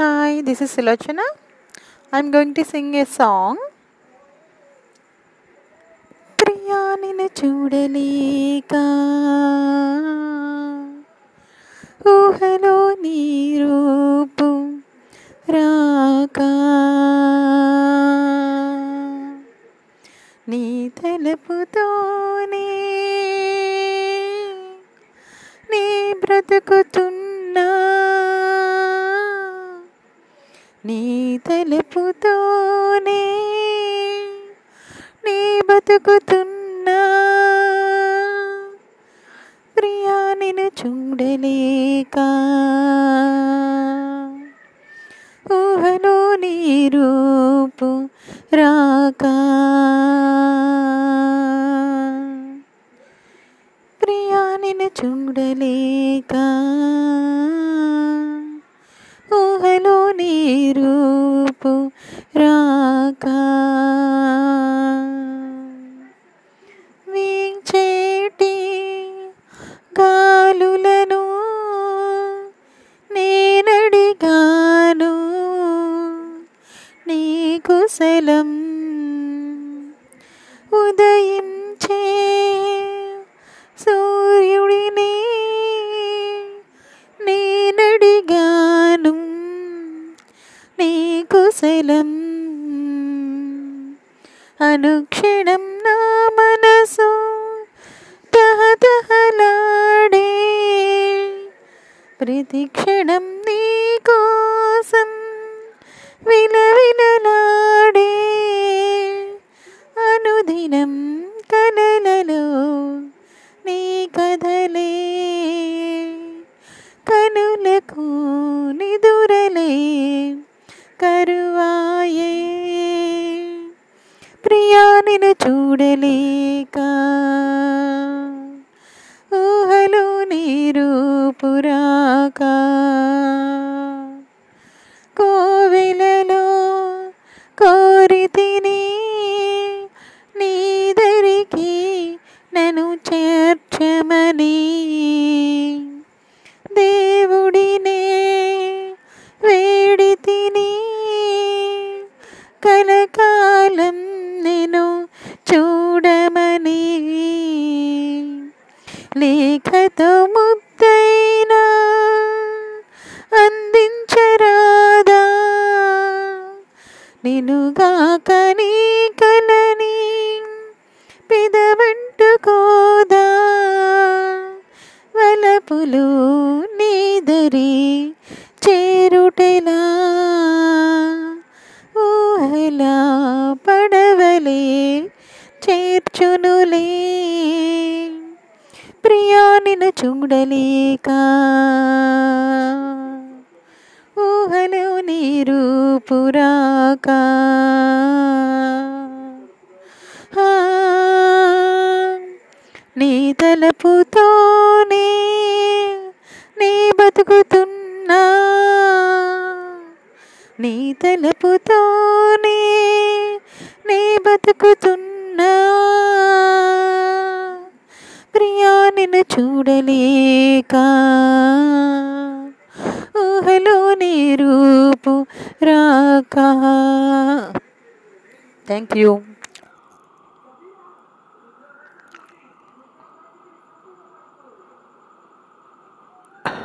Hi, this is Sulochana. I'm going to sing a song. Priya నిన్ను చూడలేక ఊహలో నీ రూపు రాక నీ తలపుతోనే నీ బ్రతుకుతున్నా తలుపుతోనే నీ బతుకుతున్నా. ప్రియా నిన్ను చూడలేక ఊహలో నీ రూపు రాక. ప్రియా నిన్ను చూడలే ఉదయించే సూర్యుడిని నేనడిగాను. నీ కుశలం అనుక్షణం నా మనసు తహతహలాడే. ప్రతిక్షణం నీ దినం కలలలో నీ కథలే కనులకు నిదురలే కరువాయే. ప్రియా నిన్ను చూడలేక ఊహలు నీరు పురాకా నినుగాక కనీ కలని పిదవంటుకోదా వలపులు నీదరి చేరుటెలా. ఊహలా పడవలే చేర్చునులే. ప్రియా నిన్ను చూడలేక. ఊహలో నీరు పురా గాక నీ తలపుతోనే నీ బతుకుతున్నా. నీ తలపుతోనే నీ బతుకుతున్నా. ప్రియా నిన్ను చూడలేక ఊహలో నీరు రూపు రాక థ్యాంక్ యూ